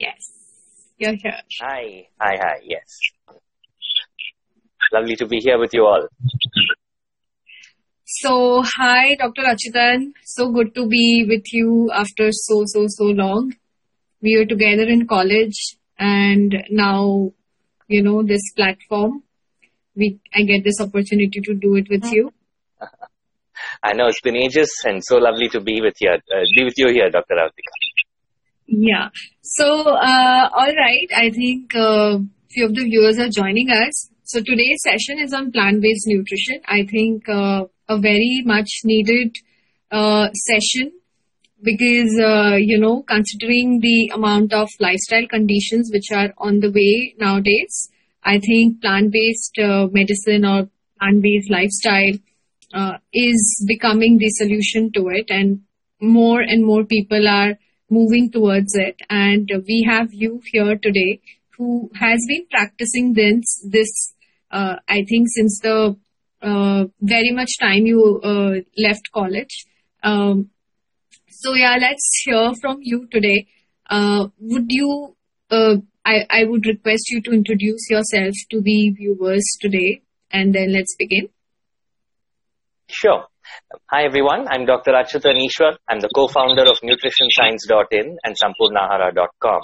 Yes, you're here. Hi, hi, hi. Yes. Lovely to be here with you all. So, hi, Dr. Achutan. So good to be with you after so, so, so long. We were together in college and now, you know, this platform, we, I get this opportunity to do it with you. I know it's been ages and so lovely to be with you, uh, be with you here, Dr. Avantika. Yeah. So, uh, all right. I think uh, few of the viewers are joining us. So today's session is on plant-based nutrition. I think uh, a very much needed uh, session because uh, you know considering the amount of lifestyle conditions which are on the way nowadays, I think plant-based uh, medicine or plant-based lifestyle is becoming the solution to it, and more and more people are moving towards it. And we have you here today who has been practicing this, this uh, I think, since the uh, very much time you uh, left college. Um, so yeah, let's hear from you today. Uh, would you? Uh, I I would request you to introduce yourself to the viewers today, and then let's begin. Sure. Hi everyone, I'm Dr. Achutan Ishwar. I'm the co-founder of nutritionscience.in and sampurnahara.com.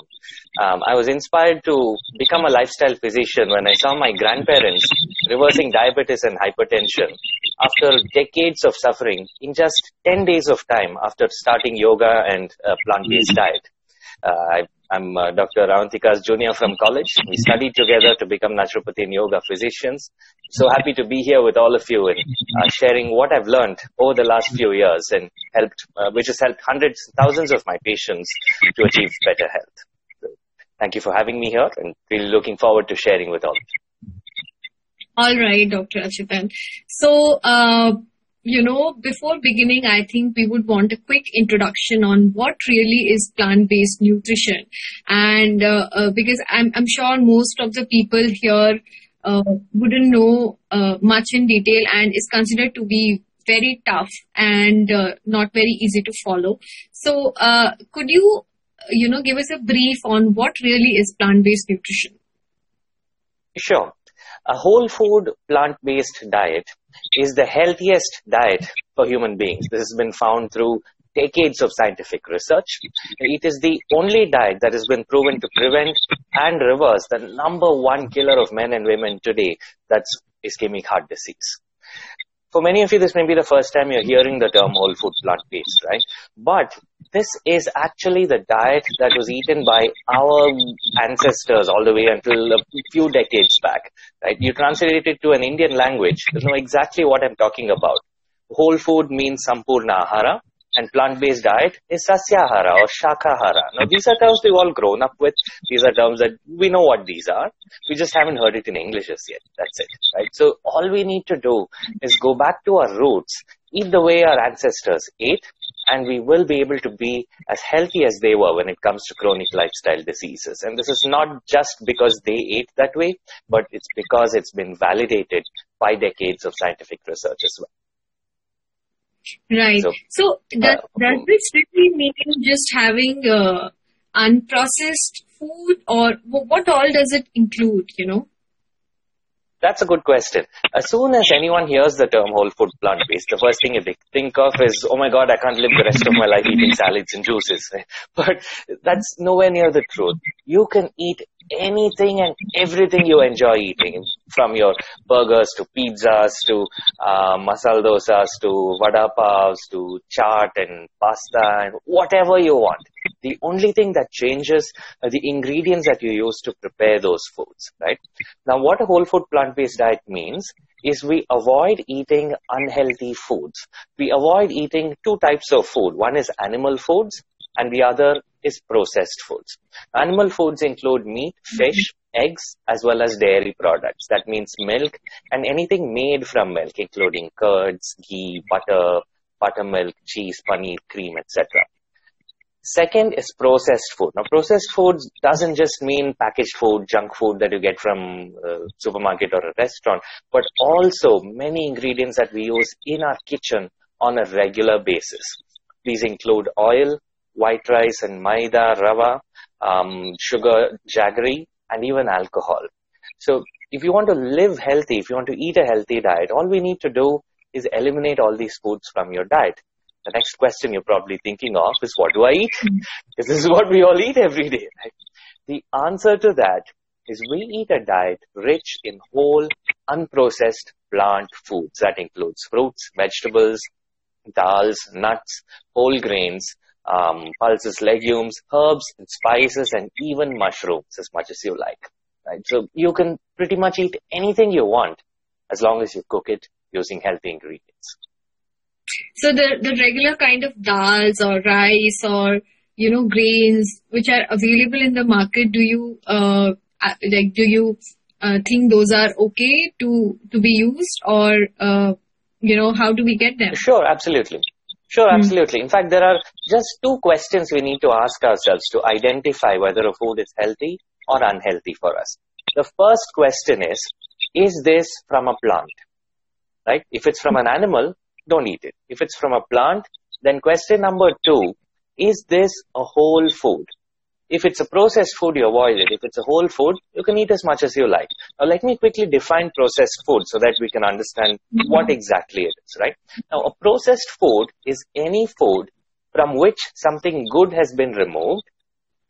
Um, I was inspired to become a lifestyle physician when I saw my grandparents reversing diabetes and hypertension after decades of suffering in just 10 days of time after starting yoga and a plant-based diet. Uh, I I'm uh, Dr. Avantika's junior from college. We studied together to become naturopathy and yoga physicians. So happy to be here with all of you and uh, sharing what I've learned over the last few years and helped, which has helped hundreds, thousands of my patients to achieve better health. So thank you for having me here and really looking forward to sharing with all of you. All right, Dr. Achutan. So, uh, you know, before beginning, I think we would want a quick introduction on what really is plant-based nutrition. And uh, uh, because I'm, I'm sure most of the people here uh, wouldn't know uh, much in detail and is considered to be very tough and uh, not very easy to follow. So, uh, could you, you know, give us a brief on what really is plant-based nutrition? Sure. A whole food plant-based diet is the healthiest diet for human beings. This has been found through decades of scientific research. It is the only diet that has been proven to prevent and reverse the number one killer of men and women today, that's ischemic heart disease. For many of you, this may be the first time you're hearing the term whole food plant based, right? But this is actually the diet that was eaten by our ancestors all the way until a few decades back, right? You translate it to an Indian language, you know exactly what I'm talking about. Whole food means sampurna ahara, and plant-based diet is sasyahara or shakahara. Now these are terms we've all grown up with. These are terms that we know what these are. We just haven't heard it in English as yet. That's it, right? So all we need to do is go back to our roots, eat the way our ancestors ate, and we will be able to be as healthy as they were when it comes to chronic lifestyle diseases. And this is not just because they ate that way, but it's because it's been validated by decades of scientific research as well. Right. So, so does, uh, does this really mean just having uh, unprocessed food or what all does it include, you know? That's a good question. As soon as anyone hears the term whole food plant based, the first thing you think of is, oh my god, I can't live the rest of my life eating salads and juices. But that's nowhere near the truth. You can eat anything and everything you enjoy eating, from your burgers to pizzas to uh, masala dosas to vada pavs to chaat and pasta and whatever you want. The only thing that changes are the ingredients that you use to prepare those foods, right? Now, what a whole food plant-based diet means is we avoid eating unhealthy foods. We avoid eating two types of food. One is animal foods and the other is processed foods. Animal foods include meat, fish, eggs, as well as dairy products. That means milk and anything made from milk, including curds, ghee, butter, buttermilk, cheese, paneer, cream, etc. Second is processed food. Now, processed foods doesn't just mean packaged food, junk food that you get from a supermarket or a restaurant, but also many ingredients that we use in our kitchen on a regular basis. These include oil, white rice and maida, rava, um, sugar, jaggery, and even alcohol. So if you want to live healthy, if you want to eat a healthy diet, all we need to do is eliminate all these foods from your diet. The next question you're probably thinking of is what do I eat? Because hmm. this is what we all eat every day. Right? The answer to that is we eat a diet rich in whole, unprocessed plant foods. That includes fruits, vegetables, dals, nuts, whole grains, um, pulses, legumes, herbs, and spices, and even mushrooms as much as you like. Right? So you can pretty much eat anything you want as long as you cook it using healthy ingredients. So the, the regular kind of dals or rice or, you know, grains which are available in the market, do you, uh, uh like, do you uh, think those are okay to, to be used or, uh, you know, how do we get them? Sure, absolutely. Sure, hmm. absolutely. In fact, there are just two questions we need to ask ourselves to identify whether a food is healthy or unhealthy for us. The first question is, is this from a plant? Right? If it's from an animal, don't eat it. If it's from a plant, then question number two, is this a whole food? If it's a processed food, you avoid it. If it's a whole food, you can eat as much as you like. Now, let me quickly define processed food so that we can understand mm-hmm. what exactly it is, right? Now, a processed food is any food from which something good has been removed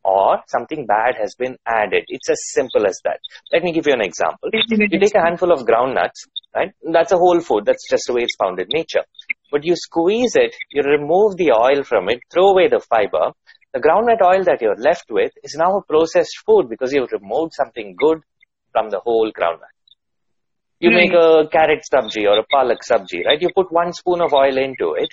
or something bad has been added. It's as simple as that. Let me give you an example. You take a handful of groundnuts, right? That's a whole food. That's just the way it's found in nature. But you squeeze it, you remove the oil from it, throw away the fiber. The groundnut oil that you're left with is now a processed food because you've removed something good from the whole groundnut. You right. make a mm-hmm. carrot sabji or a palak sabji, right? You put one spoon of oil into it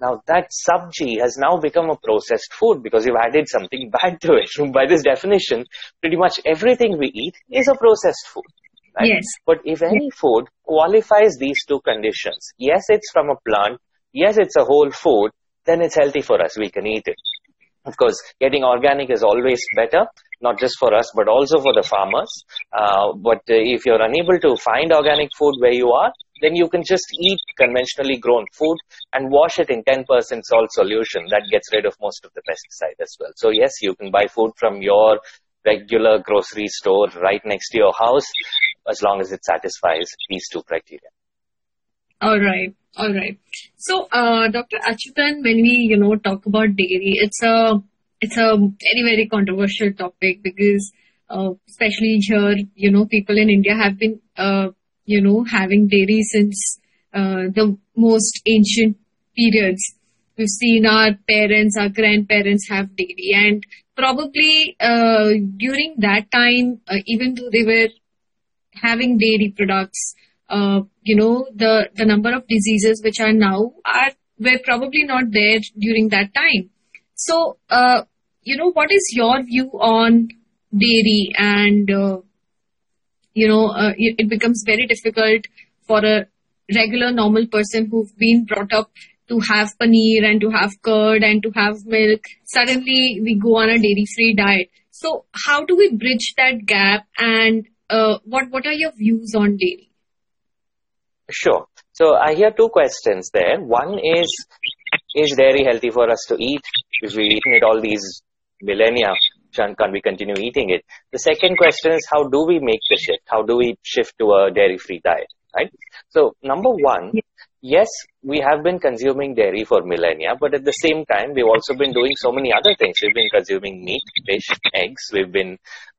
now that sabji has now become a processed food because you've added something bad to it. By this definition, pretty much everything we eat is a processed food. Right? Yes. But if any food qualifies these two conditions, yes, it's from a plant, yes, it's a whole food, then it's healthy for us. We can eat it. Of course, getting organic is always better, not just for us, but also for the farmers. Uh, but uh, if you're unable to find organic food where you are, then you can just eat conventionally grown food and wash it in 10% salt solution. That gets rid of most of the pesticide as well. So yes, you can buy food from your regular grocery store right next to your house as long as it satisfies these two criteria. All right. All right. So, uh, Dr. Achutan, when we, you know, talk about dairy, it's a, it's a very, very controversial topic because, uh, especially here, you know, people in India have been, uh, you know, having dairy since uh, the most ancient periods. We've seen our parents, our grandparents have dairy, and probably uh, during that time, uh, even though they were having dairy products, you know, the the number of diseases which are now are were probably not there during that time. So, uh, you know, what is your view on dairy and uh, you know, uh, it, becomes very difficult for a regular normal person who've been brought up to have paneer and to have curd and to have milk. Suddenly we go on a dairy free diet. So how do we bridge that gap and uh, what, what are your views on dairy? Sure. So I hear two questions there. One is, is dairy healthy for us to eat? Because we've eaten it all these millennia can, we continue eating it? The second question is how do we make the shift? How do we shift to a dairy-free diet, right? So number one, yes, we have been consuming dairy for millennia, but at the same time, we've also been doing so many other things. We've been consuming meat, fish, eggs. We've been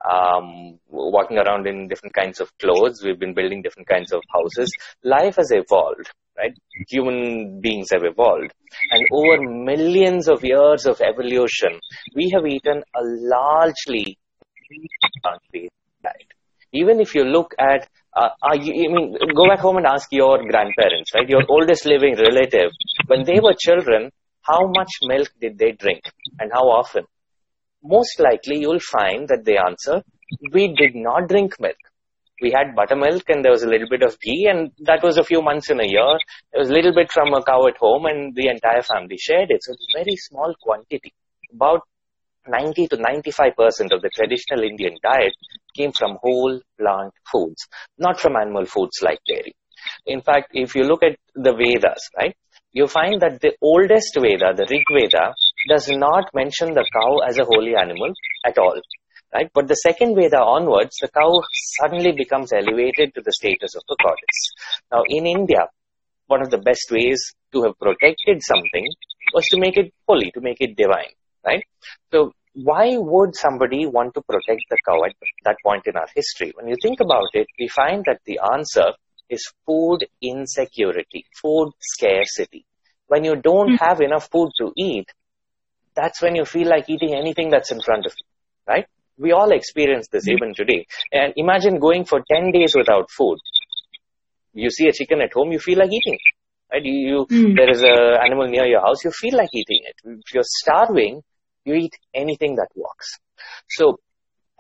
um, walking around in different kinds of clothes. We've been building different kinds of houses. Life has evolved, right? Human beings have evolved. And over millions of years of evolution, we have eaten a largely plant-based diet. Even if you look at uh, you, I mean, go back home and ask your grandparents, right? Your oldest living relative, when they were children, how much milk did they drink and how often? Most likely you'll find that the answer, we did not drink milk. We had buttermilk and there was a little bit of ghee and that was a few months in a year. There was a little bit from a cow at home and the entire family shared it. So it's a very small quantity. About 90 to 95% of the traditional Indian diet came from whole plant foods, not from animal foods like dairy. In fact, if you look at the Vedas, right, you find that the oldest Veda, the Rig Veda, does not mention the cow as a holy animal at all. Right? But the second Veda onwards, the cow suddenly becomes elevated to the status of a goddess. Now, in India, one of the best ways to have protected something was to make it holy, to make it divine. Right? So, why would somebody want to protect the cow at that point in our history? When you think about it, we find that the answer is food insecurity, food scarcity. When you don't mm-hmm. have enough food to eat, that's when you feel like eating anything that's in front of you, right? We all experience this mm-hmm. even today. And imagine going for 10 days without food. You see a chicken at home, you feel like eating. Right? You, you mm. there is an animal near your house, you feel like eating it. If you're starving, you eat anything that walks. So,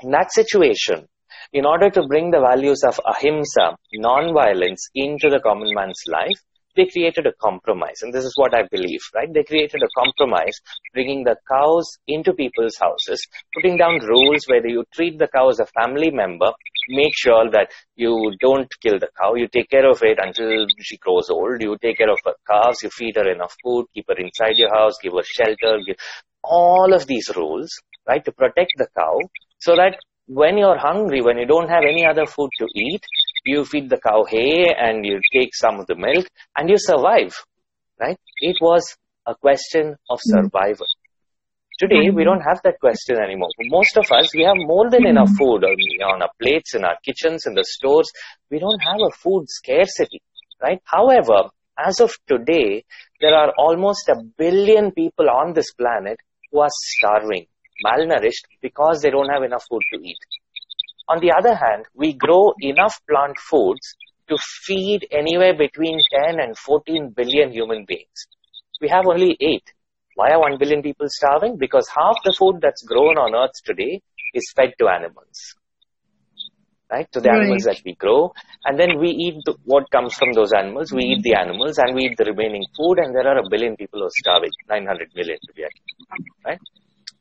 in that situation, in order to bring the values of ahimsa, non-violence, into the common man's life, they created a compromise. And this is what I believe, right? They created a compromise, bringing the cows into people's houses, putting down rules where you treat the cow as a family member, make sure that you don't kill the cow, you take care of it until she grows old, you take care of her calves, you feed her enough food, keep her inside your house, give her shelter, give all of these rules, right, to protect the cow so that when you're hungry, when you don't have any other food to eat, you feed the cow hay and you take some of the milk and you survive, right? It was a question of mm-hmm. survival. Today, we don't have that question anymore. For most of us, we have more than enough mm-hmm. food on, on our plates, in our kitchens, in the stores. We don't have a food scarcity, right? However, as of today, there are almost a billion people on this planet who are starving, malnourished, because they don't have enough food to eat. On the other hand, we grow enough plant foods to feed anywhere between 10 and 14 billion human beings. We have only 8. Why are 1 billion people starving? Because half the food that's grown on earth today is fed to animals. Right? To the right. animals that we grow. And then we eat the, what comes from those animals. We eat the animals and we eat the remaining food and there are a billion people who are starving. 900 million to be accurate. Right?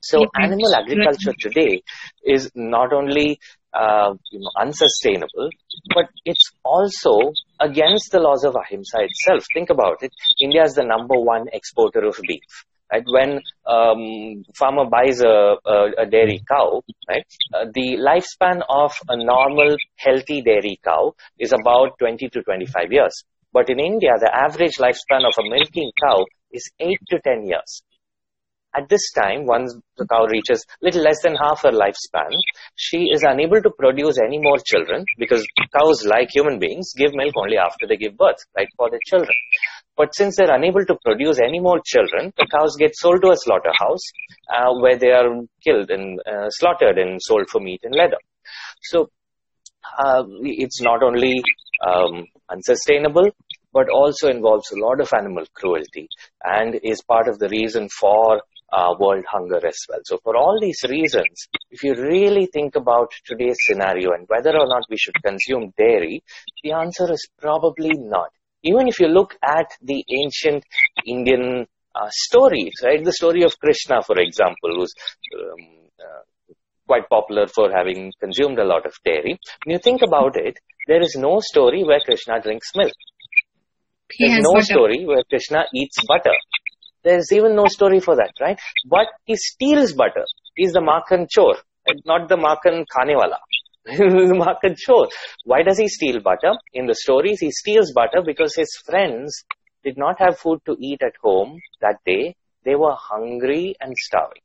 So animal agriculture today is not only uh, you know, unsustainable, but it's also against the laws of ahimsa itself. Think about it. India is the number one exporter of beef. Right? When um, farmer buys a, a, a, dairy cow, right, uh, the lifespan of a normal healthy dairy cow is about 20 to 25 years. But in India, the average lifespan of a milking cow is 8 to 10 years. At this time, once the cow reaches little less than half her lifespan, she is unable to produce any more children because cows, like human beings, give milk only after they give birth, right, for their children. But since they're unable to produce any more children, the cows get sold to a slaughterhouse uh, where they are killed and uh, slaughtered and sold for meat and leather. So uh, it's not only um, unsustainable, but also involves a lot of animal cruelty and is part of the reason for uh, world hunger as well. So for all these reasons, if you really think about today's scenario and whether or not we should consume dairy, the answer is probably not. Even if you look at the ancient Indian uh, stories, right? The story of Krishna, for example, who's um, uh, quite popular for having consumed a lot of dairy. When you think about it, there is no story where Krishna drinks milk. There's no butter. story where Krishna eats butter. There's even no story for that, right? But he steals butter. He's the Makhan Chor, not the Makhan Khanewala. Makhan Chor. Why does he steal butter? In the stories, he steals butter because his friends did not have food to eat at home that day. They were hungry and starving.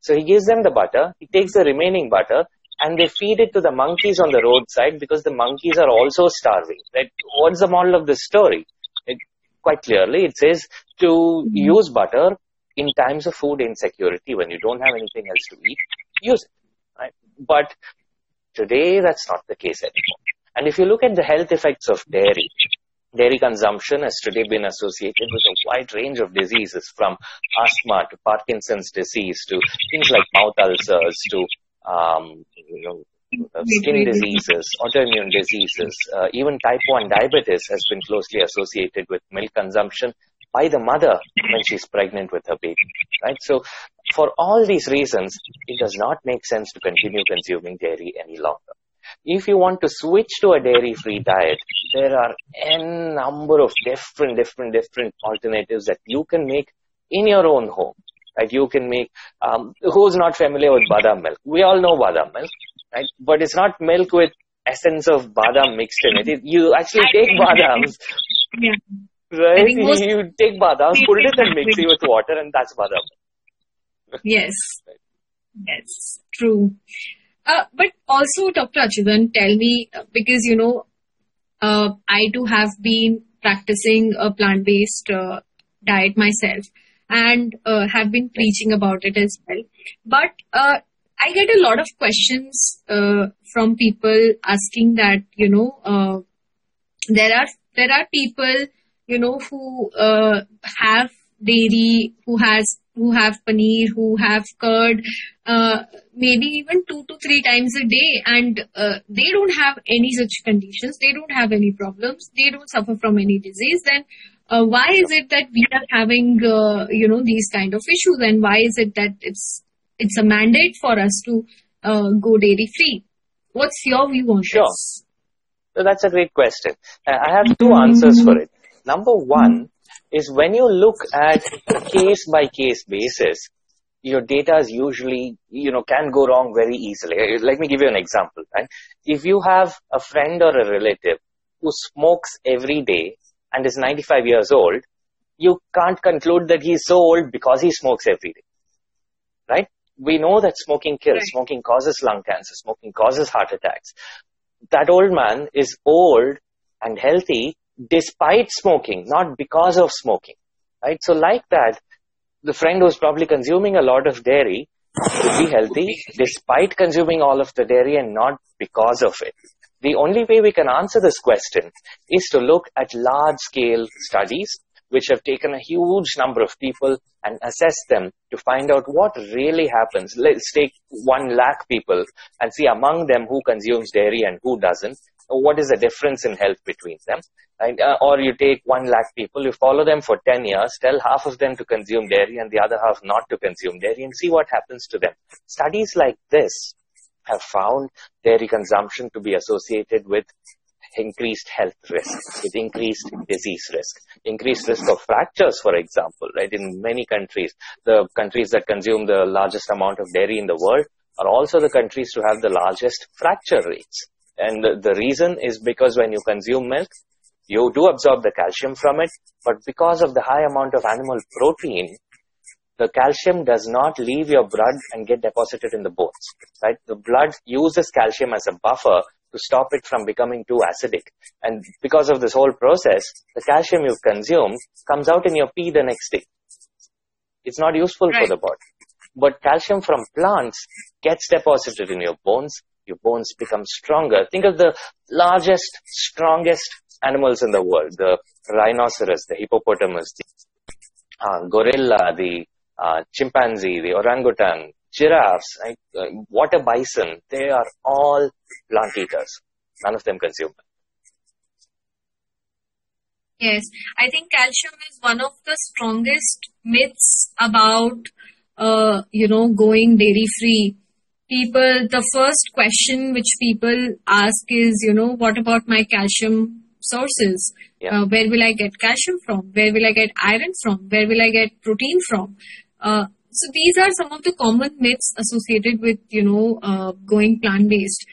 So he gives them the butter. He takes the remaining butter and they feed it to the monkeys on the roadside because the monkeys are also starving. Right? What's the moral of this story? quite clearly. It says to mm-hmm. use butter in times of food insecurity when you don't have anything else to eat, use it. Right? But today that's not the case anymore. And if you look at the health effects of dairy, dairy consumption has today been associated with a wide range of diseases from asthma to Parkinson's disease to things like mouth ulcers to um, you know, skin diseases, autoimmune diseases, uh, even type 1 diabetes has been closely associated with milk consumption by the mother when she's pregnant with her baby, right? So for all these reasons, it does not make sense to continue consuming dairy any longer. If you want to switch to a dairy-free diet, there are n number of different, different, different alternatives that you can make in your own home. Right? You can make, um, who's not familiar with badam milk? We all know badam milk, right? But it's not milk with essence of badam mixed in it. it you actually take badams, yeah. Right? You take badams, put it in a mixie with water and that's badam. Yes. Yes, true. Uh, but also, Dr. Achyutan, tell me, uh, because, you know, uh, I too have been practicing a plant-based uh, diet myself and uh, have been preaching about it as well. But uh, I get a lot of questions from people asking that, you know, there are there are people, you know, who have dairy, who has who have paneer, who have curd, uh, maybe even two to three times a day, and uh, they don't have any such conditions, they don't have any problems, they don't suffer from any disease, then uh, why is it that we are having, uh, you know, these kind of issues, and why is it that it's it's a mandate for us to uh, go dairy free? What's your view on sure. this? So that's a great question. I have two answers for it. Number one, is when you look at case by case basis, your data is usually, you know, can go wrong very easily. Let me give you an example, right? If you have a friend or a relative who smokes every day and is 95 years old, you can't conclude that he's so old because he smokes every day, right? We know that smoking kills, right. smoking causes lung cancer, smoking causes heart attacks. That old man is old and healthy despite smoking, not because of smoking, right? So like that, the friend who's probably consuming a lot of dairy would be healthy despite consuming all of the dairy and not because of it. The only way we can answer this question is to look at large scale studies which have taken a huge number of people and assess them to find out what really happens. Let's take one lakh people and see among them who consumes dairy and who doesn't. What is the difference in health between them? Right? Uh, or you take one lakh people, you follow them for 10 years, tell half of them to consume dairy and the other half not to consume dairy and see what happens to them. Studies like this have found dairy consumption to be associated with increased health risk, with increased disease risk, increased risk of fractures, for example, right? In many countries, the countries that consume the largest amount of dairy in the world are also the countries to have the largest fracture rates. And the reason is because when you consume milk, you do absorb the calcium from it, but because of the high amount of animal protein, the calcium does not leave your blood and get deposited in the bones, right? The blood uses calcium as a buffer to stop it from becoming too acidic. And because of this whole process, the calcium you've consumed comes out in your pee the next day. It's not useful right. for the body. But calcium from plants gets deposited in your bones. Your bones become stronger. Think of the largest, strongest animals in the world, the rhinoceros, the hippopotamus, the uh, gorilla, the uh, chimpanzee, the orangutan, giraffes, uh, water bison, they are all plant eaters. None of them consume Yes, I think calcium is one of the strongest myths about, uh, you know, going dairy free. People, the first question which people ask is, you know, what about my calcium sources. Yeah. Uh, where will I get calcium from? Where will I get iron from? Where will I get protein from? Uh, so these are some of the common myths associated with you know uh, going plant based.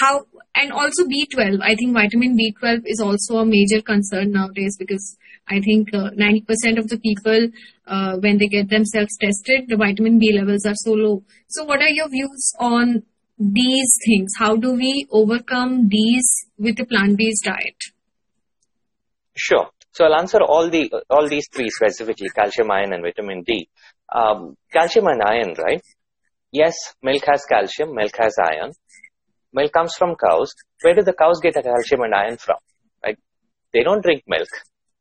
How and also B12. I think vitamin B12 is also a major concern nowadays because I think uh, 90% of the people uh, when they get themselves tested, the vitamin B levels are so low. So what are your views on these things? How do we overcome these with a plant-based diet? Sure. So I'll answer all the all these three specifically: calcium, iron, and vitamin D. Um, calcium and iron, right? Yes, milk has calcium, milk has iron. Milk comes from cows. Where do the cows get the calcium and iron from? Right? They don't drink milk.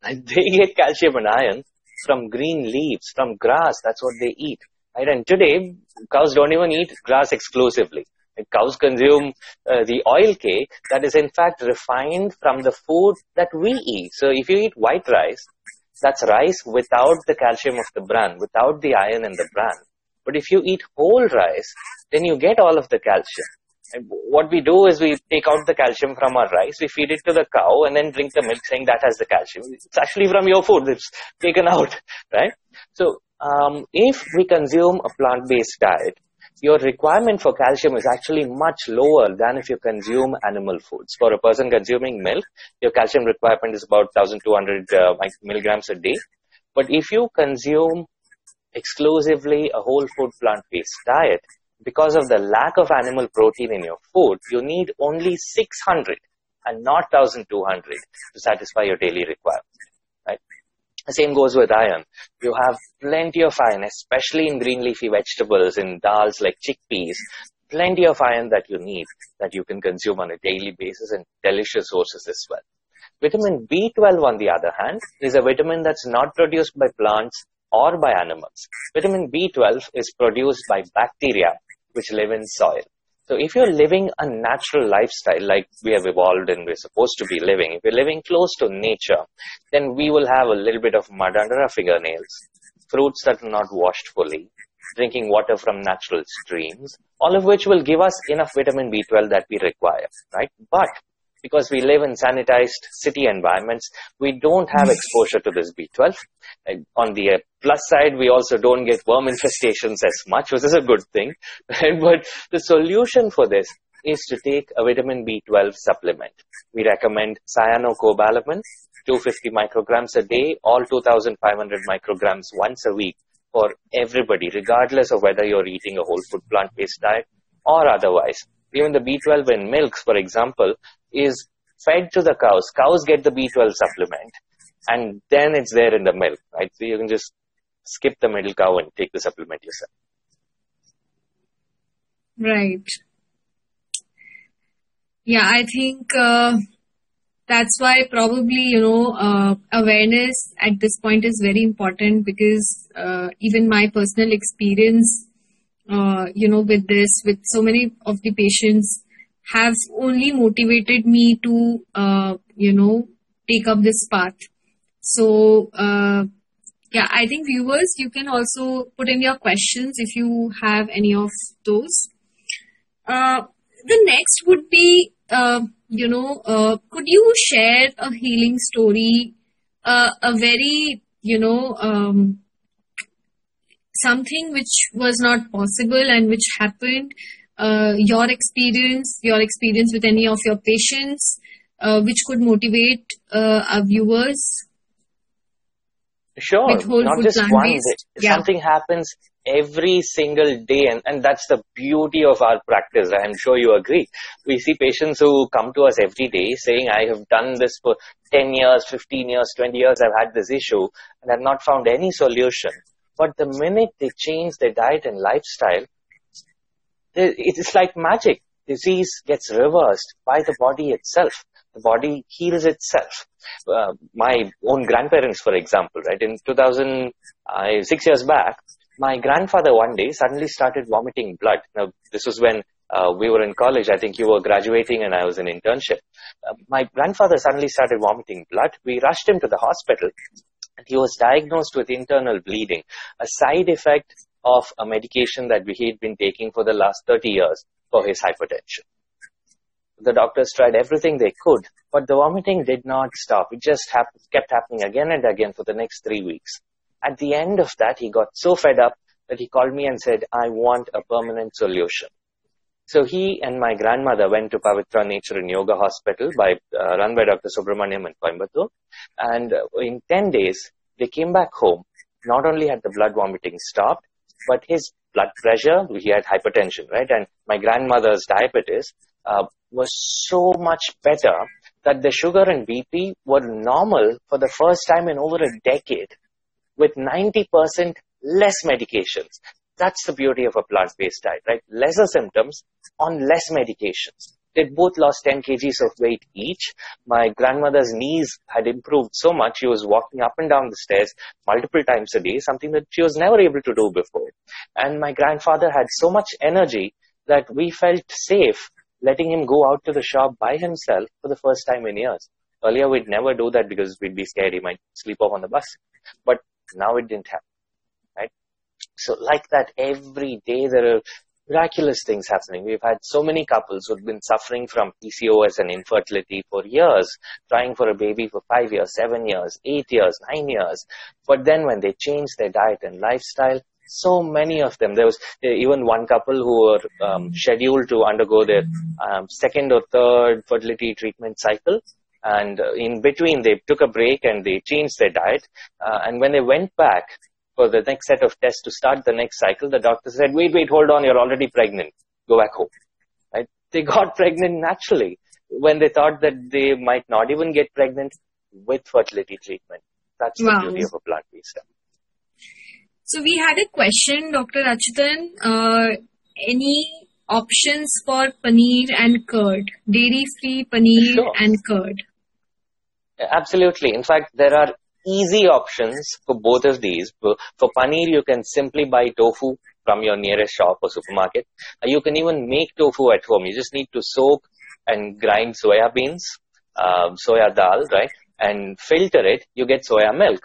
Right? They get calcium and iron from green leaves, from grass. That's what they eat. Right? And today, cows don't even eat grass exclusively cows consume uh, the oil cake that is in fact refined from the food that we eat. So if you eat white rice, that's rice without the calcium of the bran, without the iron in the bran. But if you eat whole rice, then you get all of the calcium. What we do is we take out the calcium from our rice, we feed it to the cow, and then drink the milk saying that has the calcium. It's actually from your food. It's taken out, right? So, um, if we consume a plant-based diet, your requirement for calcium is actually much lower than if you consume animal foods. For a person consuming milk, your calcium requirement is about 1200 uh, milligrams a day. But if you consume exclusively a whole food plant-based diet, because of the lack of animal protein in your food, you need only 600 and not 1200 to satisfy your daily requirement. Right? The same goes with iron. You have plenty of iron, especially in green leafy vegetables, in dals like chickpeas. Plenty of iron that you need that you can consume on a daily basis and delicious sources as well. Vitamin B12, on the other hand, is a vitamin that's not produced by plants or by animals. Vitamin B12 is produced by bacteria which live in soil. So if you're living a natural lifestyle like we have evolved and we're supposed to be living, if we're living close to nature, then we will have a little bit of mud under our fingernails, fruits that are not washed fully, drinking water from natural streams, all of which will give us enough vitamin B12 that we require, right? But because we live in sanitized city environments, we don't have exposure to this B12. on the uh, plus side, we also don't get worm infestations as much, which is a good thing. but the solution for this is to take a vitamin B12 supplement. We recommend cyanocobalamin, 250 micrograms a day, all 2,500 micrograms once a week for everybody, regardless of whether you're eating a whole food plant-based diet or otherwise. Even the B12 in milks, for example, is fed to the cows. Cows get the B12 supplement and then it's there in the milk, right? So you can just skip the middle cow and take the supplement yourself. Right. Yeah, I think uh, that's why probably, you know, uh, awareness at this point is very important because uh, even my personal experience, uh, you know, with this, with so many of the patients has only motivated me to, uh, you know, take up this path. So, uh, yeah, I think viewers, you can also put in your questions if you have any of those. Uh, the next would be, uh, you know, uh, could you share a healing story, uh, a very, you know, um, something which was not possible and which happened uh, your experience, your experience with any of your patients, uh, which could motivate uh, our viewers? Sure, not just one. Yeah. Something happens every single day and, and that's the beauty of our practice i'm sure you agree we see patients who come to us every day saying i have done this for 10 years 15 years 20 years i've had this issue and i've not found any solution but the minute they change their diet and lifestyle it's like magic. Disease gets reversed by the body itself. The body heals itself. Uh, my own grandparents, for example, right, in 2000, uh, years back, my grandfather one day suddenly started vomiting blood. Now, this was when uh, we were in college. I think you were graduating and I was in internship. Uh, my grandfather suddenly started vomiting blood. We rushed him to the hospital. And he was diagnosed with internal bleeding, a side effect of a medication that he had been taking for the last 30 years for his hypertension. The doctors tried everything they could, but the vomiting did not stop. It just kept happening again and again for the next three weeks. At the end of that, he got so fed up that he called me and said, I want a permanent solution. So he and my grandmother went to Pavitra Nature and Yoga Hospital by, uh, run by Dr. Subramaniam in Coimbatore. And in 10 days, they came back home. Not only had the blood vomiting stopped, but his blood pressure, he had hypertension, right? And my grandmother's diabetes uh, was so much better that the sugar and BP were normal for the first time in over a decade with 90% less medications. That's the beauty of a plant-based diet, right? Lesser symptoms on less medications. They both lost 10 kgs of weight each. My grandmother's knees had improved so much. She was walking up and down the stairs multiple times a day, something that she was never able to do before. And my grandfather had so much energy that we felt safe letting him go out to the shop by himself for the first time in years. Earlier, we'd never do that because we'd be scared he might sleep off on the bus. But now it didn't happen, right? So like that, every day there are miraculous things happening. We've had so many couples who've been suffering from PCOS and infertility for years, trying for a baby for five years, seven years, eight years, nine years. But then when they change their diet and lifestyle, so many of them. There was uh, even one couple who were um, scheduled to undergo their um, second or third fertility treatment cycle. And uh, in between, they took a break and they changed their diet. Uh, and when they went back, for the next set of tests to start the next cycle, the doctor said, wait, wait, hold on, you're already pregnant. Go back home. Right? They got pregnant naturally when they thought that they might not even get pregnant with fertility treatment. That's wow. the beauty of a plant-based diet. So we had a question, Dr. Achyutan. Uh, any options for paneer and curd? Dairy-free paneer sure. and curd? Absolutely. In fact, there are easy options for both of these. For paneer, you can simply buy tofu from your nearest shop or supermarket. Uh, you can even make tofu at home. You just need to soak and grind soya beans, uh, soya dal, right? And filter it. You get soya milk.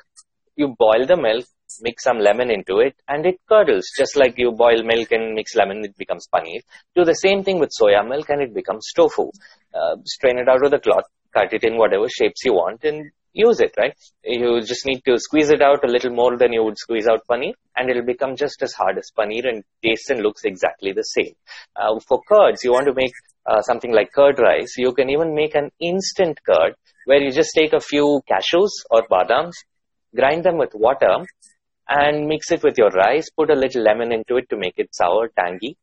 You boil the milk, mix some lemon into it, and it curdles. Just like you boil milk and mix lemon, it becomes paneer. Do the same thing with soya milk and it becomes tofu. Uh, strain it out with a cloth, cut it in whatever shapes you want, and use it, right? You just need to squeeze it out a little more than you would squeeze out paneer, and it'll become just as hard as paneer and tastes and looks exactly the same. Uh, for curds, you want to make uh, something like curd rice, you can even make an instant curd where you just take a few cashews or badams, grind them with water, and mix it with your rice, put a little lemon into it to make it sour, tangy,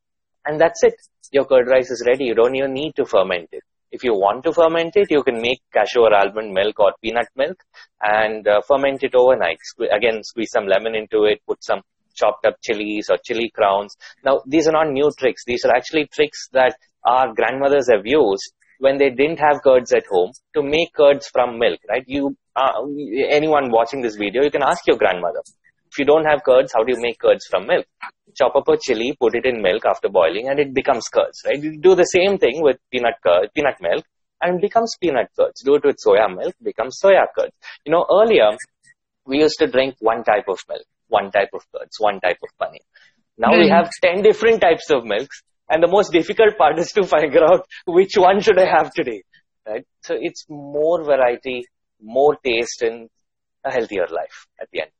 and that's it. Your curd rice is ready. You don't even need to ferment it. If you want to ferment it, you can make cashew or almond milk or peanut milk and uh, ferment it overnight. Again, squeeze some lemon into it, put some chopped up chilies or chili crowns. Now, these are not new tricks. These are actually tricks that our grandmothers have used when they didn't have curds at home to make curds from milk, right? You, uh, anyone watching this video, you can ask your grandmother. If you don't have curds, how do you make curds from milk? chop up a chili, put it in milk after boiling, and it becomes curds, right? You do the same thing with peanut curd, peanut milk, and becomes peanut curds. Do it with soya milk, becomes soya curds. You know, earlier, we used to drink one type of milk, one type of curds, one type of paneer. Now mm. we have 10 different types of milks, and the most difficult part is to figure out which one should I have today, right? So it's more variety, more taste, and a healthier life at the end.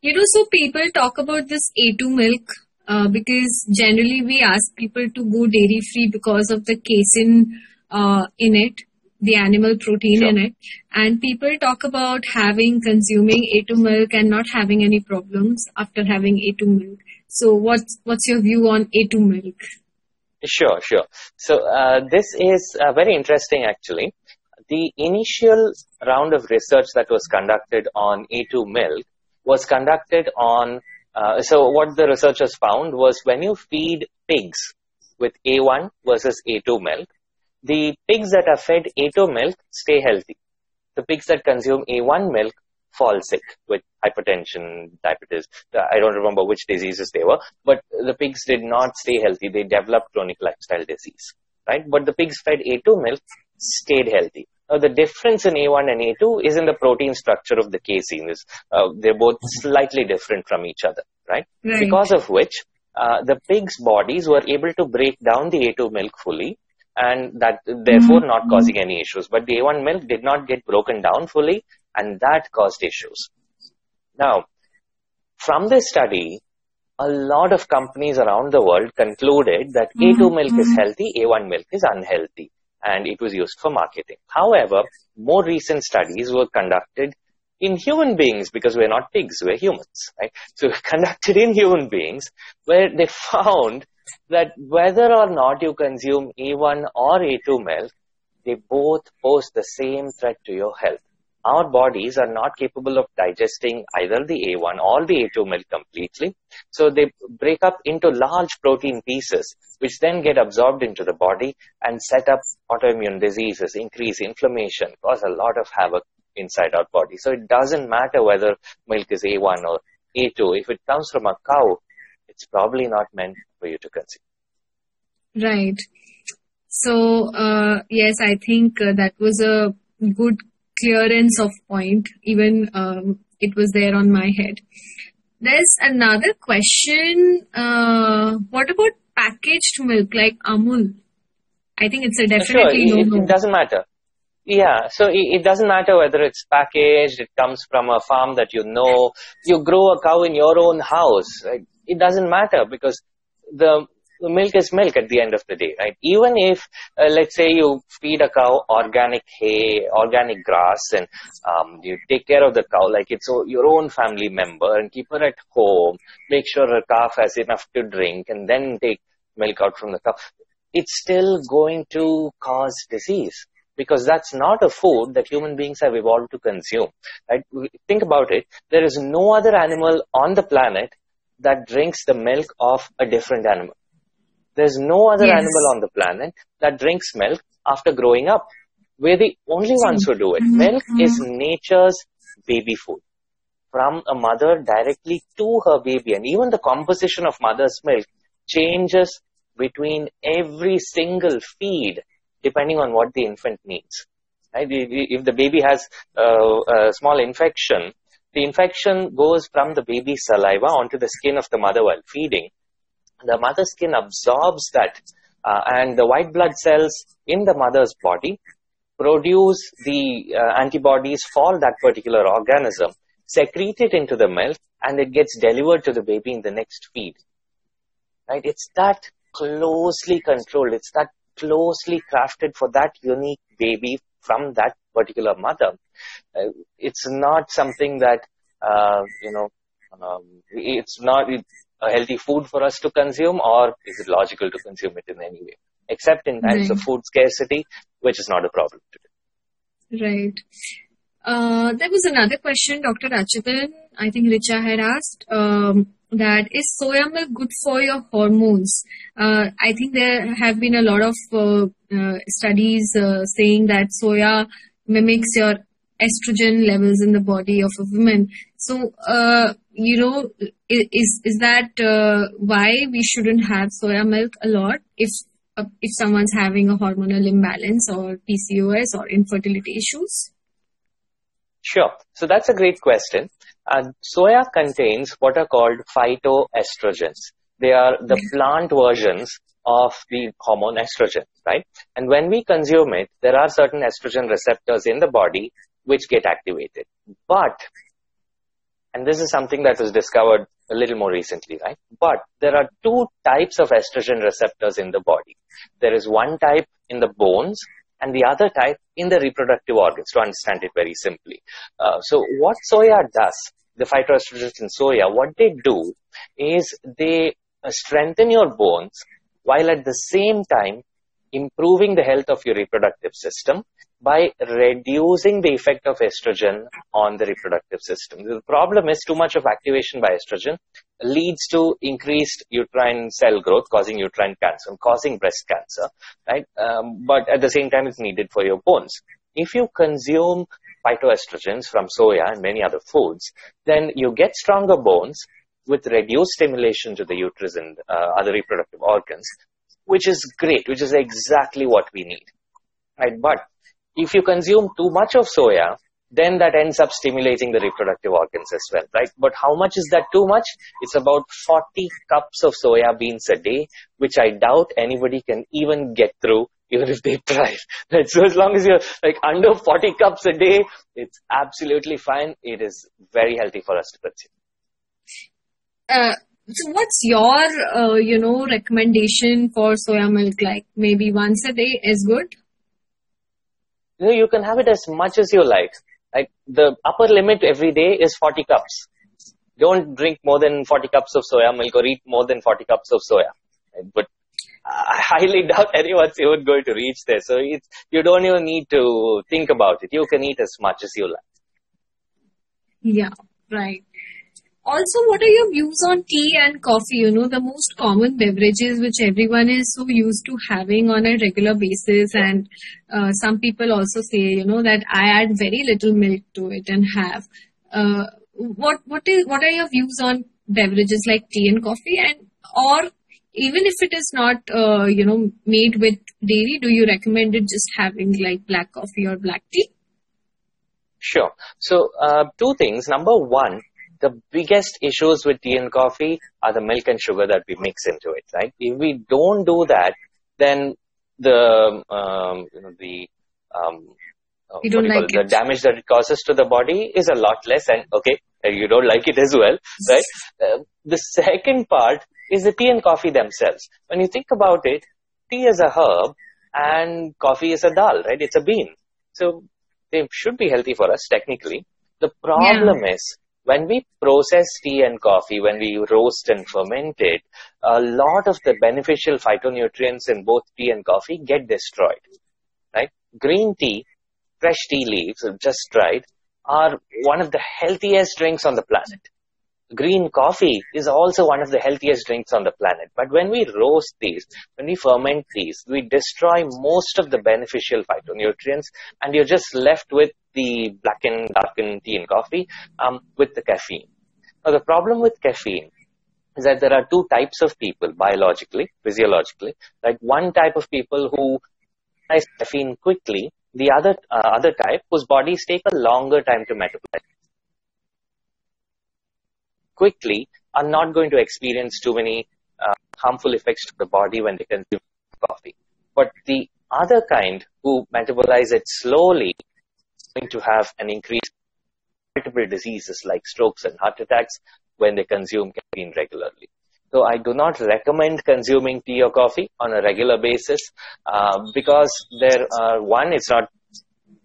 You know, so people talk about this A2 milk uh, because generally we ask people to go dairy free because of the casein uh, in it, the animal protein sure. in it. And people talk about having, consuming A2 milk and not having any problems after having A2 milk. So what's, what's your view on A2 milk? Sure, sure. So uh, this is uh, very interesting actually. The initial round of research that was conducted on A2 milk was conducted on, uh, so what the researchers found was when you feed pigs with A1 versus A2 milk, the pigs that are fed A2 milk stay healthy. The pigs that consume A1 milk fall sick with hypertension, diabetes. I don't remember which diseases they were, but the pigs did not stay healthy. They developed chronic lifestyle disease, right? But the pigs fed A2 milk stayed healthy. Now, the difference in A1 and A2 is in the protein structure of the casein. Uh, they're both slightly different from each other, right? right. Because of which, uh, the pigs' bodies were able to break down the A2 milk fully and that therefore mm-hmm. not causing any issues. But the A1 milk did not get broken down fully and that caused issues. Now, from this study, a lot of companies around the world concluded that mm-hmm. A2 milk is mm-hmm. healthy, A1 milk is unhealthy and it was used for marketing. However, more recent studies were conducted in human beings because we're not pigs, we're humans, right? So conducted in human beings where they found that whether or not you consume A1 or A2 milk, they both pose the same threat to your health our bodies are not capable of digesting either the A1 or the A2 milk completely. So they break up into large protein pieces, which then get absorbed into the body and set up autoimmune diseases, increase inflammation, cause a lot of havoc inside our body. So it doesn't matter whether milk is A1 or A2. If it comes from a cow, it's probably not meant for you to consume. Right. So, uh, yes, I think uh, that was a good clearance of point. Even um, it was there on my head. There's another question. Uh, what about packaged milk like Amul, I think it's a definitely sure, no it, it doesn't matter. Yeah, so it, it, doesn't matter whether it's packaged, it comes from a farm that you know, you grow a cow in your own house. It doesn't matter because the, milk is milk at the end of the day, right? Even if, uh, let's say you feed a cow organic hay, organic grass, and um, you take care of the cow like it's your own family member and keep her at home, make sure her calf has enough to drink, and then take milk out from the cow, it's still going to cause disease because that's not a food that human beings have evolved to consume. Right? Think about it. There is no other animal on the planet that drinks the milk of a different animal. There's no other yes. animal on the planet that drinks milk after growing up. We're the only ones who do it. Mm-hmm. Milk mm-hmm. is nature's baby food. From a mother directly to her baby. And even the composition of mother's milk changes between every single feed depending on what the infant needs. Right? If the baby has a small infection, the infection goes from the baby's saliva onto the skin of the mother while feeding. The mother's skin absorbs that, uh, and the white blood cells in the mother's body produce the uh, antibodies for that particular organism, secrete it into the milk, and it gets delivered to the baby in the next feed. Right? It's that closely controlled. It's that closely crafted for that unique baby from that particular mother. Uh, it's not something that, uh, you know, um, it's not a healthy food for us to consume or is it logical to consume it in any way, except in times right. of food scarcity, which is not a problem today. Right. Uh, there was another question Dr. Achyuthan, I think Richa had asked. Um, that is soya milk good for your hormones? Uh, I think there have been a lot of uh, uh, studies uh, saying that soya mimics your estrogen levels in the body of a woman. So, uh, you know, is is that uh, why we shouldn't have soya milk a lot if if someone's having a hormonal imbalance or PCOS or infertility issues? Sure. So that's a great question. Uh, soya contains what are called phytoestrogens. They are the plant versions of the hormone estrogen, right? And when we consume it, there are certain estrogen receptors in the body which get activated. But, and this is something that was discovered a little more recently, right? But there are two types of estrogen receptors in the body. There is one type in the bones and the other type in the reproductive organs to understand it very simply. Uh, so what soya does, the phytoestrogens in soya, what they do is they uh, strengthen your bones while at the same time improving the health of your reproductive system by reducing the effect of estrogen on the reproductive system. The problem is too much of activation by estrogen leads to increased uterine cell growth, causing uterine cancer, and causing breast cancer, right? Um, but at the same time, it's needed for your bones. If you consume phytoestrogens from soya and many other foods, then you get stronger bones with reduced stimulation to the uterus and uh, other reproductive organs, which is great, which is exactly what we need. Right? But if you consume too much of soya, then that ends up stimulating the reproductive organs as well, right? But how much is that too much? It's about 40 cups of soya beans a day, which I doubt anybody can even get through, even if they try. Right? So as long as you're like under 40 cups a day, it's absolutely fine. It is very healthy for us to consume. Uh, so what's your, uh, you know, recommendation for soya milk? Like maybe once a day is good? You know, you can have it as much as you like. Like the upper limit every day is 40 cups. Don't drink more than 40 cups of soya milk or eat more than 40 cups of soya. But I highly doubt anyone's even going to reach there. So it's, you don't even need to think about it. You can eat as much as you like. Yeah, right also, what are your views on tea and coffee? You know, the most common beverages which everyone is so used to having on a regular basis. And uh, some people also say, you know, that I add very little milk to it and have. Uh, what what is what are your views on beverages like tea and coffee? And or even if it is not, uh, you know, made with dairy, do you recommend it just having like black coffee or black tea? Sure. So, uh, two things. Number one, the biggest issues with tea and coffee are the milk and sugar that we mix into it, right? If we don't do that, then the um, you know the um, uh, You don't like it. the damage that it causes to the body is a lot less. And okay, you don't like it as well, right? Uh, the second part is the tea and coffee themselves. When you think about it, tea is a herb and coffee is a dal, right? It's a bean. So they should be healthy for us technically. The problem is when we process tea and coffee, when we roast and ferment it, a lot of the beneficial phytonutrients in both tea and coffee get destroyed, right? Green tea, fresh tea leaves, just dried, are one of the healthiest drinks on the planet green coffee is also one of the healthiest drinks on the planet. But when we roast these, when we ferment these, we destroy most of the beneficial phytonutrients and you're just left with the blackened, darkened tea and coffee um, with the caffeine. Now, the problem with caffeine is that there are two types of people biologically, physiologically. Like one type of people who caffeine quickly, the other uh, other type whose bodies take a longer time to metabolize quickly are not going to experience too many uh, harmful effects to the body when they consume coffee. But the other kind who metabolize it slowly is going to have an increase in multiple diseases like strokes and heart attacks when they consume caffeine regularly. So I do not recommend consuming tea or coffee on a regular basis uh, because there are one, it's not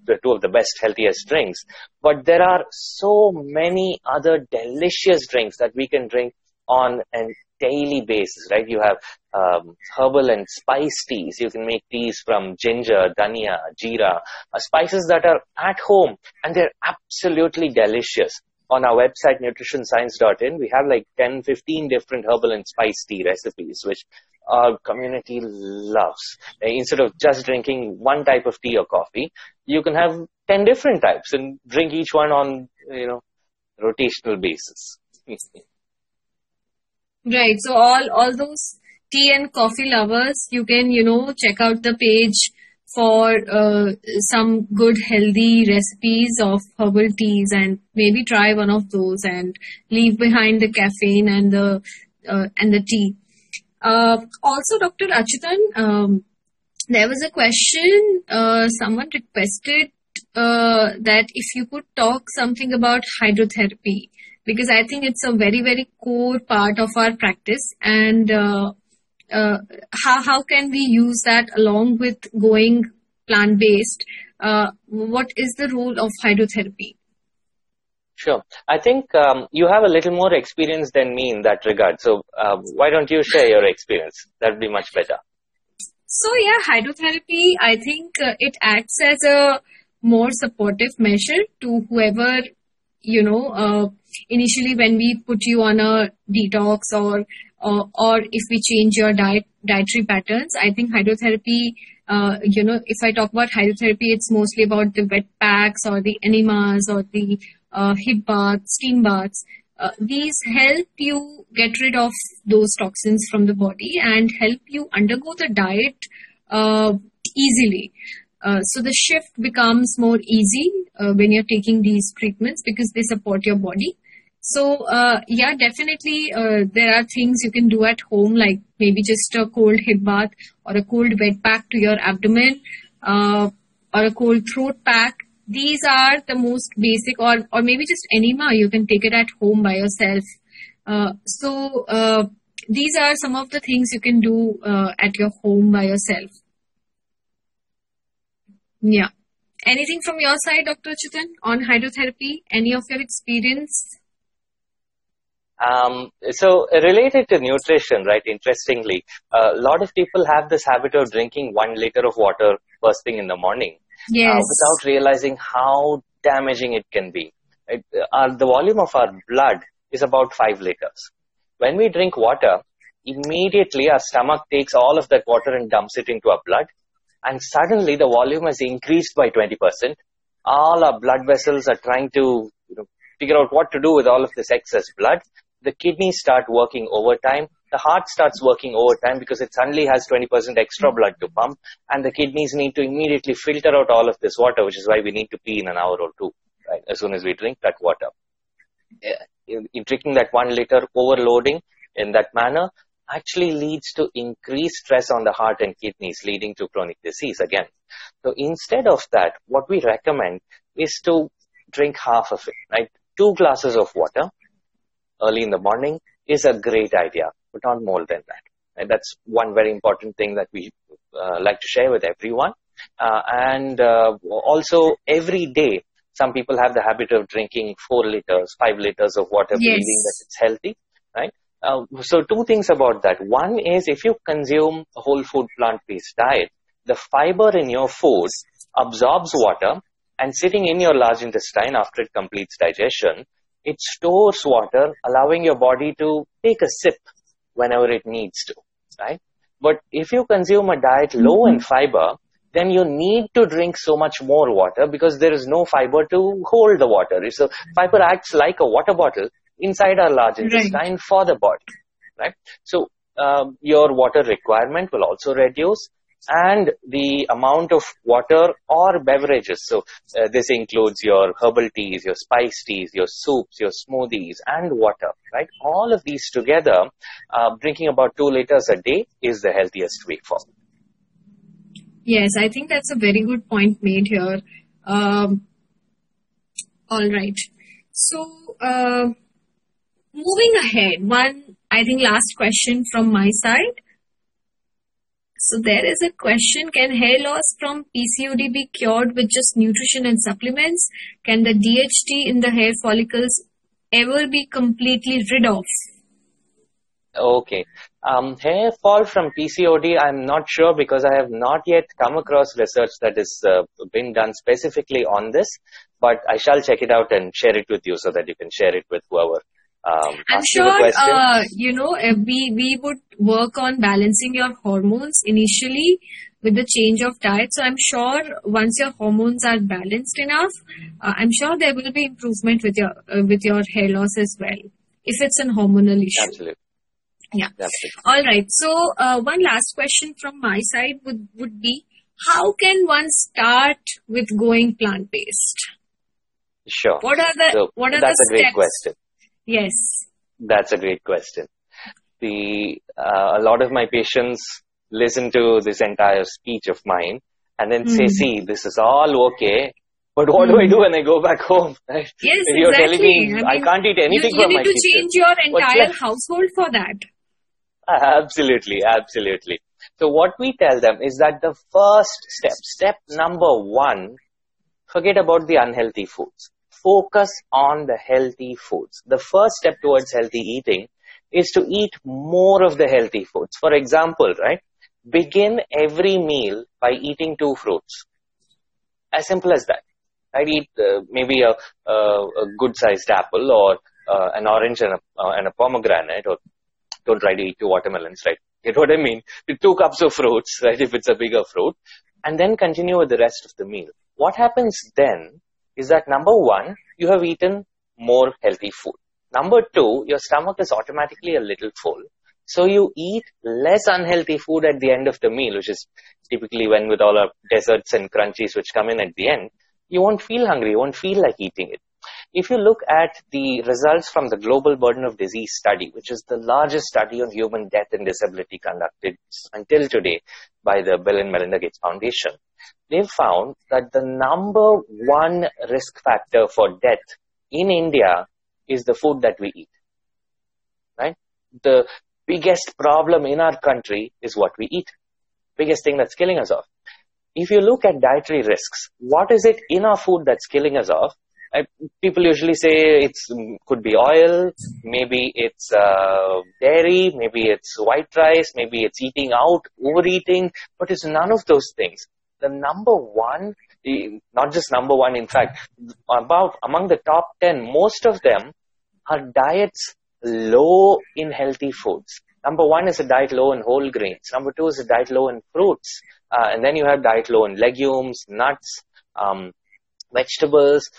the two of the best, healthiest drinks. But there are so many other delicious drinks that we can drink on a daily basis, right? You have um, herbal and spice teas. You can make teas from ginger, dhania, jeera, uh, spices that are at home and they're absolutely delicious. On our website, nutritionscience.in, we have like 10, 15 different herbal and spice tea recipes, which our community loves. Uh, Instead of just drinking one type of tea or coffee, you can have 10 different types and drink each one on, you know, rotational basis. Right. So all all those tea and coffee lovers, you can you know check out the page for uh, some good healthy recipes of herbal teas and maybe try one of those and leave behind the caffeine and the uh, and the tea. Uh, also, Dr. Achyuthan, um, there was a question. Uh, someone requested uh, that if you could talk something about hydrotherapy, because I think it's a very, very core part of our practice, and uh, uh, how how can we use that along with going plant based? Uh, what is the role of hydrotherapy? Sure. I think um, you have a little more experience than me in that regard. So um, why don't you share your experience? That would be much better. So yeah, hydrotherapy, I think uh, it acts as a more supportive measure to whoever, you know, uh, initially when we put you on a detox or, or, or if we change your diet, dietary patterns, I think hydrotherapy, uh, you know, if I talk about hydrotherapy, it's mostly about the wet packs or the enemas or the uh, hip baths, steam baths. Uh, these help you get rid of those toxins from the body and help you undergo the diet uh, easily. Uh, so the shift becomes more easy uh, when you're taking these treatments because they support your body. So uh, yeah, definitely there are things you can do at home, like maybe just a cold hip bath or a cold wet pack to your abdomen, or a cold throat pack. These are the most basic, or or maybe just enema. You can take it at home by yourself. Uh, so uh, these are some of the things you can do uh, at your home by yourself. Yeah. Anything from your side, Dr. Chitan, on hydrotherapy? Any of your experience? Um, so related to nutrition, right? Interestingly, a lot of people have this habit of drinking one liter of water first thing in the morning Yes. uh, without realizing how damaging it can be. Right? Uh, the volume of our blood is about five liters. When we drink water, immediately our stomach takes all of that water and dumps it into our blood, and suddenly the volume has increased by 20%. All our blood vessels are trying to you know, figure out what to do with all of this excess blood. The kidneys start working overtime. The heart starts working overtime because it suddenly has 20% extra blood to pump, and the kidneys need to immediately filter out all of this water, which is why we need to pee in an hour or two, right? As soon as we drink that water. Uh, in, in drinking that one liter overloading in that manner actually leads to increased stress on the heart and kidneys, leading to chronic disease again. So instead of that, what we recommend is to drink half of it, right? Two glasses of water early in the morning is a great idea, but not more than that. And that's one very important thing that we uh, like to share with everyone. Uh, and uh, also every day, some people have the habit of drinking four liters, five liters of water, Yes. believing that it's healthy, right? Uh, so two things about that. One is if you consume a whole food plant-based diet, the fiber in your food absorbs water and sitting in your large intestine after it completes digestion, it stores water, allowing your body to take a sip whenever it needs to, right? But if you consume a diet low in fiber, then you need to drink so much more water because there is no fiber to hold the water. So fiber acts like a water bottle inside our large Right. intestine for the body, right? So um, your water requirement will also reduce and the amount of water or beverages. So uh, this includes your herbal teas, your spice teas, your soups, your smoothies and water, right? All of these together, uh, drinking about two liters a day is the healthiest way forward. Yes, I think that's a very good point made here. Um, all right. So, uh, moving ahead, one, I think, last question from my side. So, there is a question Can hair loss from PCOD be cured with just nutrition and supplements? Can the DHT in the hair follicles ever be completely rid of? Okay. Um, hair fall from PCOD, I'm not sure because I have not yet come across research that has uh, been done specifically on this, but I shall check it out and share it with you so that you can share it with whoever. Um, I'm asked you the sure, uh, you know, we, we would work on balancing your hormones initially with the change of diet. So I'm sure once your hormones are balanced enough, uh, I'm sure there will be improvement with your uh, with your hair loss as well, if it's an hormonal issue. Absolutely. Yeah. Absolutely. All right. So uh, one last question from my side would would be, how can one start with going plant based? Sure. What are the So what are that's the a great steps? Yes. That's a great question. The uh, a lot of my patients listen to this entire speech of mine and then say, Mhm. "See, this is all okay, but what do I do when I go back home?" Right? Yes, you're telling me exactly. I I, can't eat You, anything you from need to kitchen. change your entire household for that. Absolutely, absolutely. So what we tell them is that the first step, step number one, forget about the unhealthy foods. Focus on the healthy foods. The first step towards healthy eating is to eat more of the healthy foods. For example, right? Begin every meal by eating two fruits. As simple as that. I'd eat uh, maybe a, a, good sized apple or uh, an orange and a, uh, and a pomegranate or don't try to eat two watermelons, right? Get what I mean? Two cups of fruits, right? If it's a bigger fruit, and then continue with the rest of the meal. What happens then is that number one, you have eaten more healthy food. Number two, your stomach is automatically a little full. So you eat less unhealthy food at the end of the meal, which is typically when with all our desserts and crunchies which come in at the end, you won't feel hungry, you won't feel like eating it. If you look at the results from the Global Burden of Disease study, which is the largest study on human death and disability conducted until today by the Bill and Melinda Gates Foundation, they found that the number one risk factor for death in India is the food that we eat. Right? The biggest problem in our country is what we eat. Biggest thing that's killing us off. If you look at dietary risks, what is it in our food that's killing us off? I, people usually say it's could be oil, maybe it's uh, dairy, maybe it's white rice, maybe it's eating out, overeating, but it's none of those things. The number one, not just number one, in fact, about among the top ten, most of them are diets low in healthy foods. Number one is a diet low in whole grains. Number two is a diet low in fruits. Uh, and then you have diet low in legumes, nuts, um, vegetables.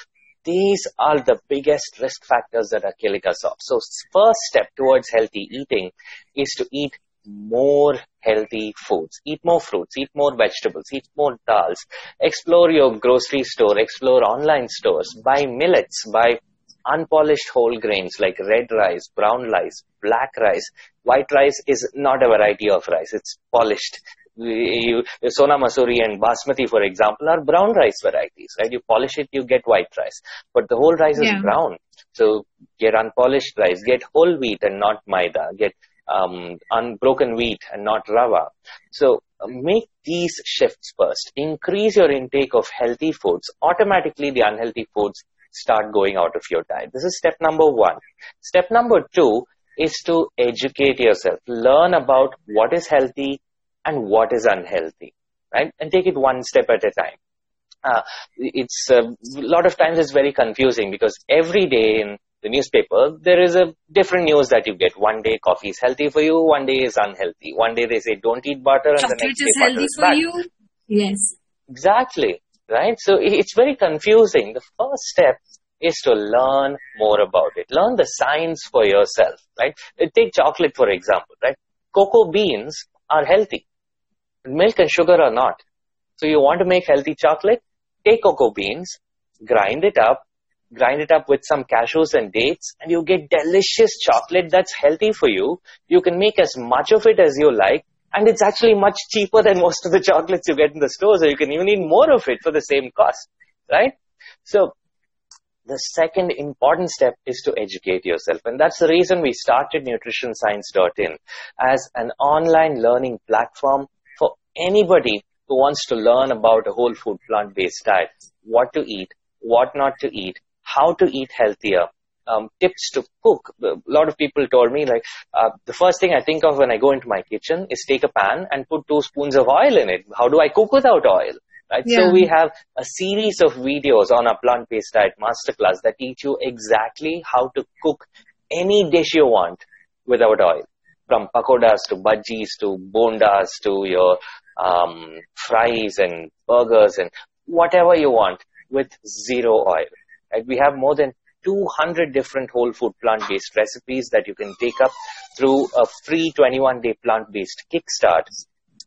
These are the biggest risk factors that are killing us off. So first step towards healthy eating is to eat more healthy foods. Eat more fruits, eat more vegetables, eat more dals. Explore your grocery store, explore online stores, buy millets, buy unpolished whole grains like red rice, brown rice, black rice. White rice is not a variety of rice. It's polished. You, Sona Masuri and Basmati, for example, are brown rice varieties, right? You polish it, you get white rice. But the whole rice Yeah. is brown. So get unpolished rice, get whole wheat and not maida, get um, unbroken wheat and not rava. So uh, make these shifts first. Increase your intake of healthy foods. Automatically, the unhealthy foods start going out of your diet. This is step number one. Step number two is to educate yourself. Learn about what is healthy and what is unhealthy, right? And take it one step at a time. Uh, it's a lot of times it's very confusing because every day in the newspaper there is a different news that you get. One day coffee is healthy for you, one day is unhealthy. One day they say don't eat butter, and the Chocolate next day is butter healthy is for bad. you. Yes. Exactly. Right. So it's very confusing. The first step is to learn more about it. Learn the science for yourself. Right. Uh, Take chocolate for example. Right. Cocoa beans are healthy. Milk and sugar are not. So you want to make healthy chocolate? Take cocoa beans, grind it up, grind it up with some cashews and dates, and you get delicious chocolate that's healthy for you. You can make as much of it as you like, and it's actually much cheaper than most of the chocolates you get in the store, so you can even eat more of it for the same cost, right? So the second important step is to educate yourself. And that's the reason we started nutritionscience.in as an online learning platform for anybody who wants to learn about a whole food plant-based diet, what to eat, what not to eat, how to eat healthier, um, tips to cook. A lot of people told me like uh, the first thing I think of when I go into my kitchen is take a pan and put two spoons of oil in it. How do I cook without oil? Right. Yeah. So we have a series of videos on our plant-based diet masterclass that teach you exactly how to cook any dish you want without oil. From pakodas to bhajis to bondas to your um, fries and burgers and whatever you want with zero oil. Right? We have more than 200 different whole food plant-based recipes that you can take up through a free 21-day plant-based kickstart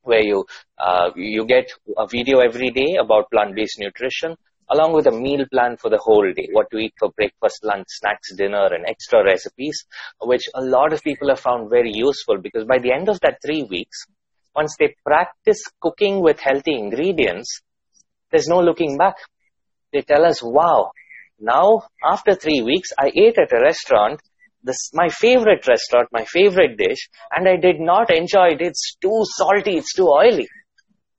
where you uh, you get a video every day about plant-based nutrition along with a meal plan for the whole day what to eat for breakfast lunch snacks dinner and extra recipes which a lot of people have found very useful because by the end of that 3 weeks once they practice cooking with healthy ingredients there's no looking back they tell us wow now after 3 weeks i ate at a restaurant this my favorite restaurant, my favorite dish, and I did not enjoy it. It's too salty, it's too oily.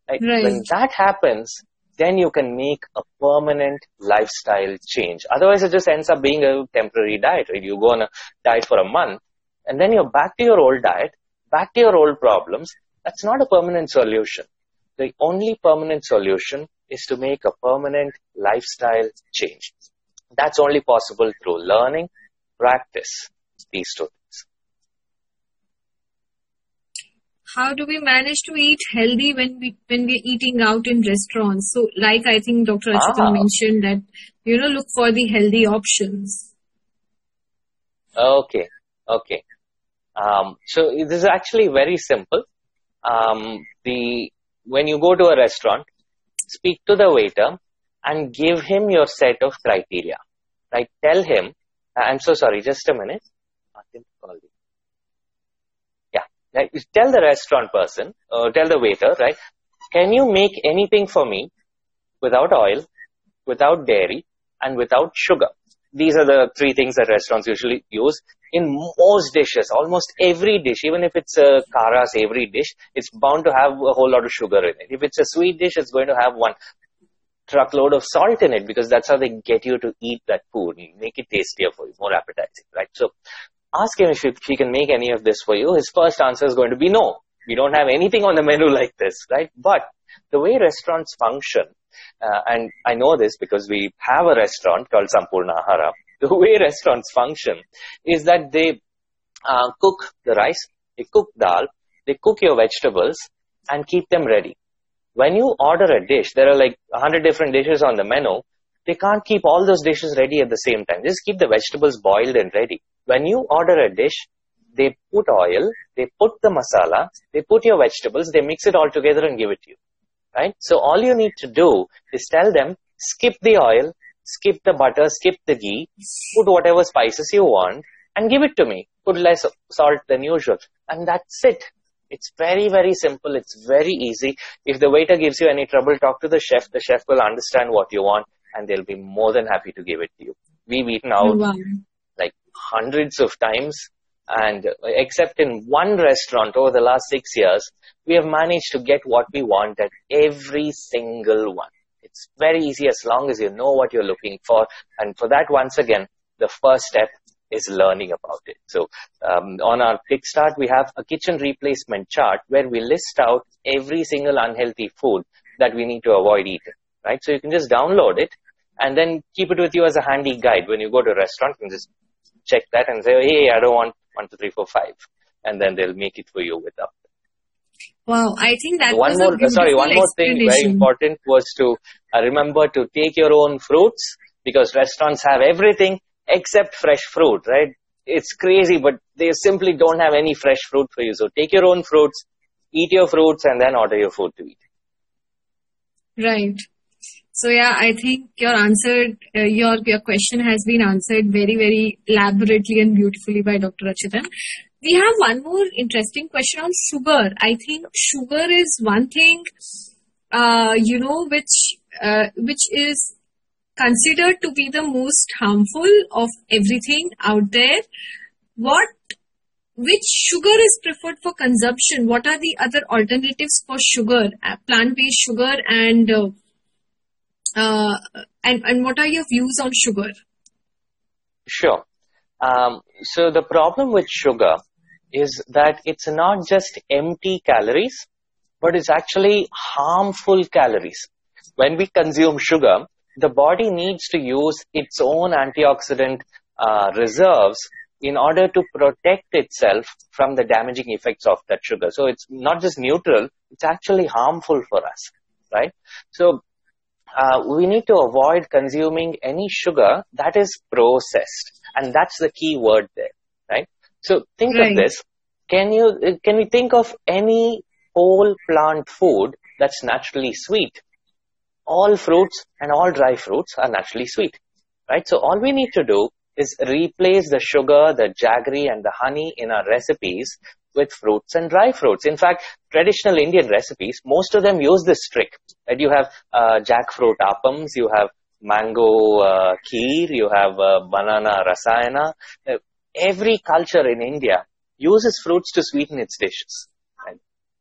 Right? Right. When that happens, then you can make a permanent lifestyle change. Otherwise, it just ends up being a temporary diet. Right? You go on a diet for a month, and then you're back to your old diet, back to your old problems. That's not a permanent solution. The only permanent solution is to make a permanent lifestyle change. That's only possible through learning, practice these two things. How do we manage to eat healthy when we when we're eating out in restaurants? So, like I think Dr. Achyuthan Ah. mentioned that you know look for the healthy options. Okay, okay. Um, so this is actually very simple. Um, the when you go to a restaurant, speak to the waiter and give him your set of criteria. Right? Tell him. I'm so sorry. Just a minute. Yeah. You Tell the restaurant person, uh, tell the waiter, right? Can you make anything for me without oil, without dairy, and without sugar? These are the three things that restaurants usually use in most dishes. Almost every dish, even if it's a Kara savory dish, it's bound to have a whole lot of sugar in it. If it's a sweet dish, it's going to have one truckload of salt in it because that's how they get you to eat that food and make it tastier for you, more appetizing, right? So ask him if he, can make any of this for you. His first answer is going to be no. We don't have anything on the menu like this, right? But the way restaurants function, uh, and I know this because we have a restaurant called Sampurna Ahara. The way restaurants function is that they uh, cook the rice, they cook dal, they cook your vegetables, and keep them ready. When you order a dish, there are like a hundred different dishes on the menu. They can't keep all those dishes ready at the same time. Just keep the vegetables boiled and ready. When you order a dish, they put oil, they put the masala, they put your vegetables, they mix it all together and give it to you. Right? So all you need to do is tell them, skip the oil, skip the butter, skip the ghee, put whatever spices you want, and give it to me. Put less salt than usual. And that's it. It's very, very simple. It's very easy. If the waiter gives you any trouble, talk to the chef. The chef will understand what you want and they'll be more than happy to give it to you. We've eaten out Wow. like hundreds of times and uh, except in one restaurant over the last six years, we have managed to get what we want at every single one. It's very easy as long as you know what you're looking for. And for that, once again, the first step is learning about it. So um, on our Kickstart, we have a kitchen replacement chart where we list out every single unhealthy food that we need to avoid eating, right? So you can just download it and then keep it with you as a handy guide when you go to a restaurant and just check that and say, hey, I don't want one, two, three, four, five. And then they'll make it for you without. Wow. I think that one was more, a sorry, one more thing very important was to uh, remember to take your own fruits because restaurants have everything except fresh fruit, right? It's crazy, but they simply don't have any fresh fruit for you. So take your own fruits, eat your fruits, and then order your food to eat. Right. So yeah, I think your answer, uh, your your question has been answered very very elaborately and beautifully by Dr. Achyuthan. We have one more interesting question on sugar. I think sugar is one thing, uh, you know, which uh, which is considered to be the most harmful of everything out there. What which sugar is preferred for consumption? What are the other alternatives for sugar, uh, plant-based sugar, and uh, and and what are your views on sugar? Sure. Um, so the problem with sugar is that it's not just empty calories, but it's actually harmful calories. When we consume sugar, the body needs to use its own antioxidant uh, reserves in order to protect itself from the damaging effects of that sugar. So it's not just neutral, it's actually harmful for us, right? So uh, we need to avoid consuming any sugar that is processed. And that's the key word there, right? So think Right. of this. Can you, uh, can we think of any whole plant food that's naturally sweet? All fruits and all dry fruits are naturally sweet, right? So all we need to do is replace the sugar, the jaggery and the honey in our recipes with fruits and dry fruits. In fact, traditional Indian recipes, most of them use this trick. That you have uh, jackfruit appams, you have mango uh, kheer, you have uh, banana rasayana. Uh, every culture in India uses fruits to sweeten its dishes. And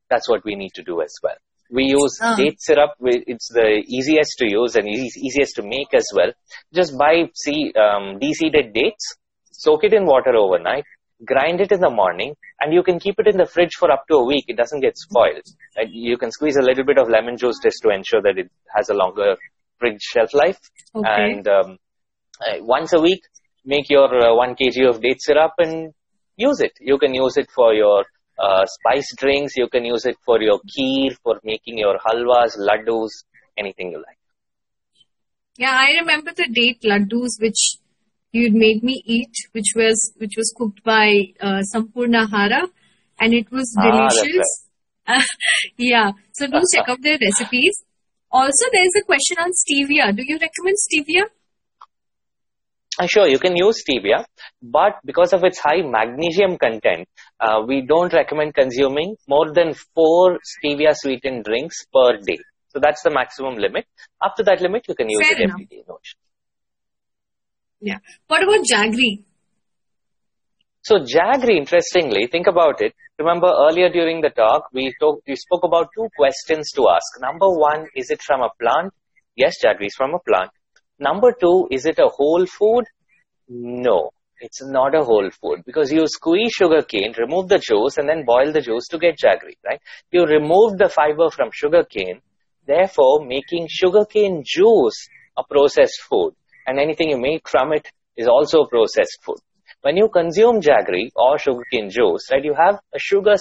that's what we need to do as well. We use Ah. date syrup. It's the easiest to use and easiest to make as well. Just buy see, um, de-seeded dates, soak it in water overnight, grind it in the morning, and you can keep it in the fridge for up to a week. It doesn't get spoiled. Right? You can squeeze a little bit of lemon juice just to ensure that it has a longer fridge shelf life. Okay. And um, uh, once a week, make your uh, 1 kg of date syrup and use it. You can use it for your uh, spice drinks. You can use it for your kheer, for making your halwas, laddus, anything you like. Yeah, I remember the date laddus which you'd made me eat, which was which was cooked by uh, Sampurna Ahara, and it was Ah, delicious. yeah, so do check out their recipes. Also, there is a question on stevia. Do you recommend stevia? Uh, Sure, you can use stevia, but because of its high magnesium content, uh, we don't recommend consuming more than four stevia sweetened drinks per day. So that's the maximum limit. Up to that limit, you can use Fair it enough. every day. No. Yeah. What about jaggery? So jaggery, interestingly, think about it. Remember earlier during the talk, we talk, we spoke about two questions to ask. Number one, is it from a plant? Yes, jaggery is from a plant. Number two, is it a whole food? No, it's not a whole food because you squeeze sugar cane, remove the juice, and then boil the juice to get jaggery, right? You remove the fiber from sugar cane, therefore making sugarcane juice a processed food, and anything you make from it is also processed food. When you consume jaggery or sugarcane juice, right, you have a sugar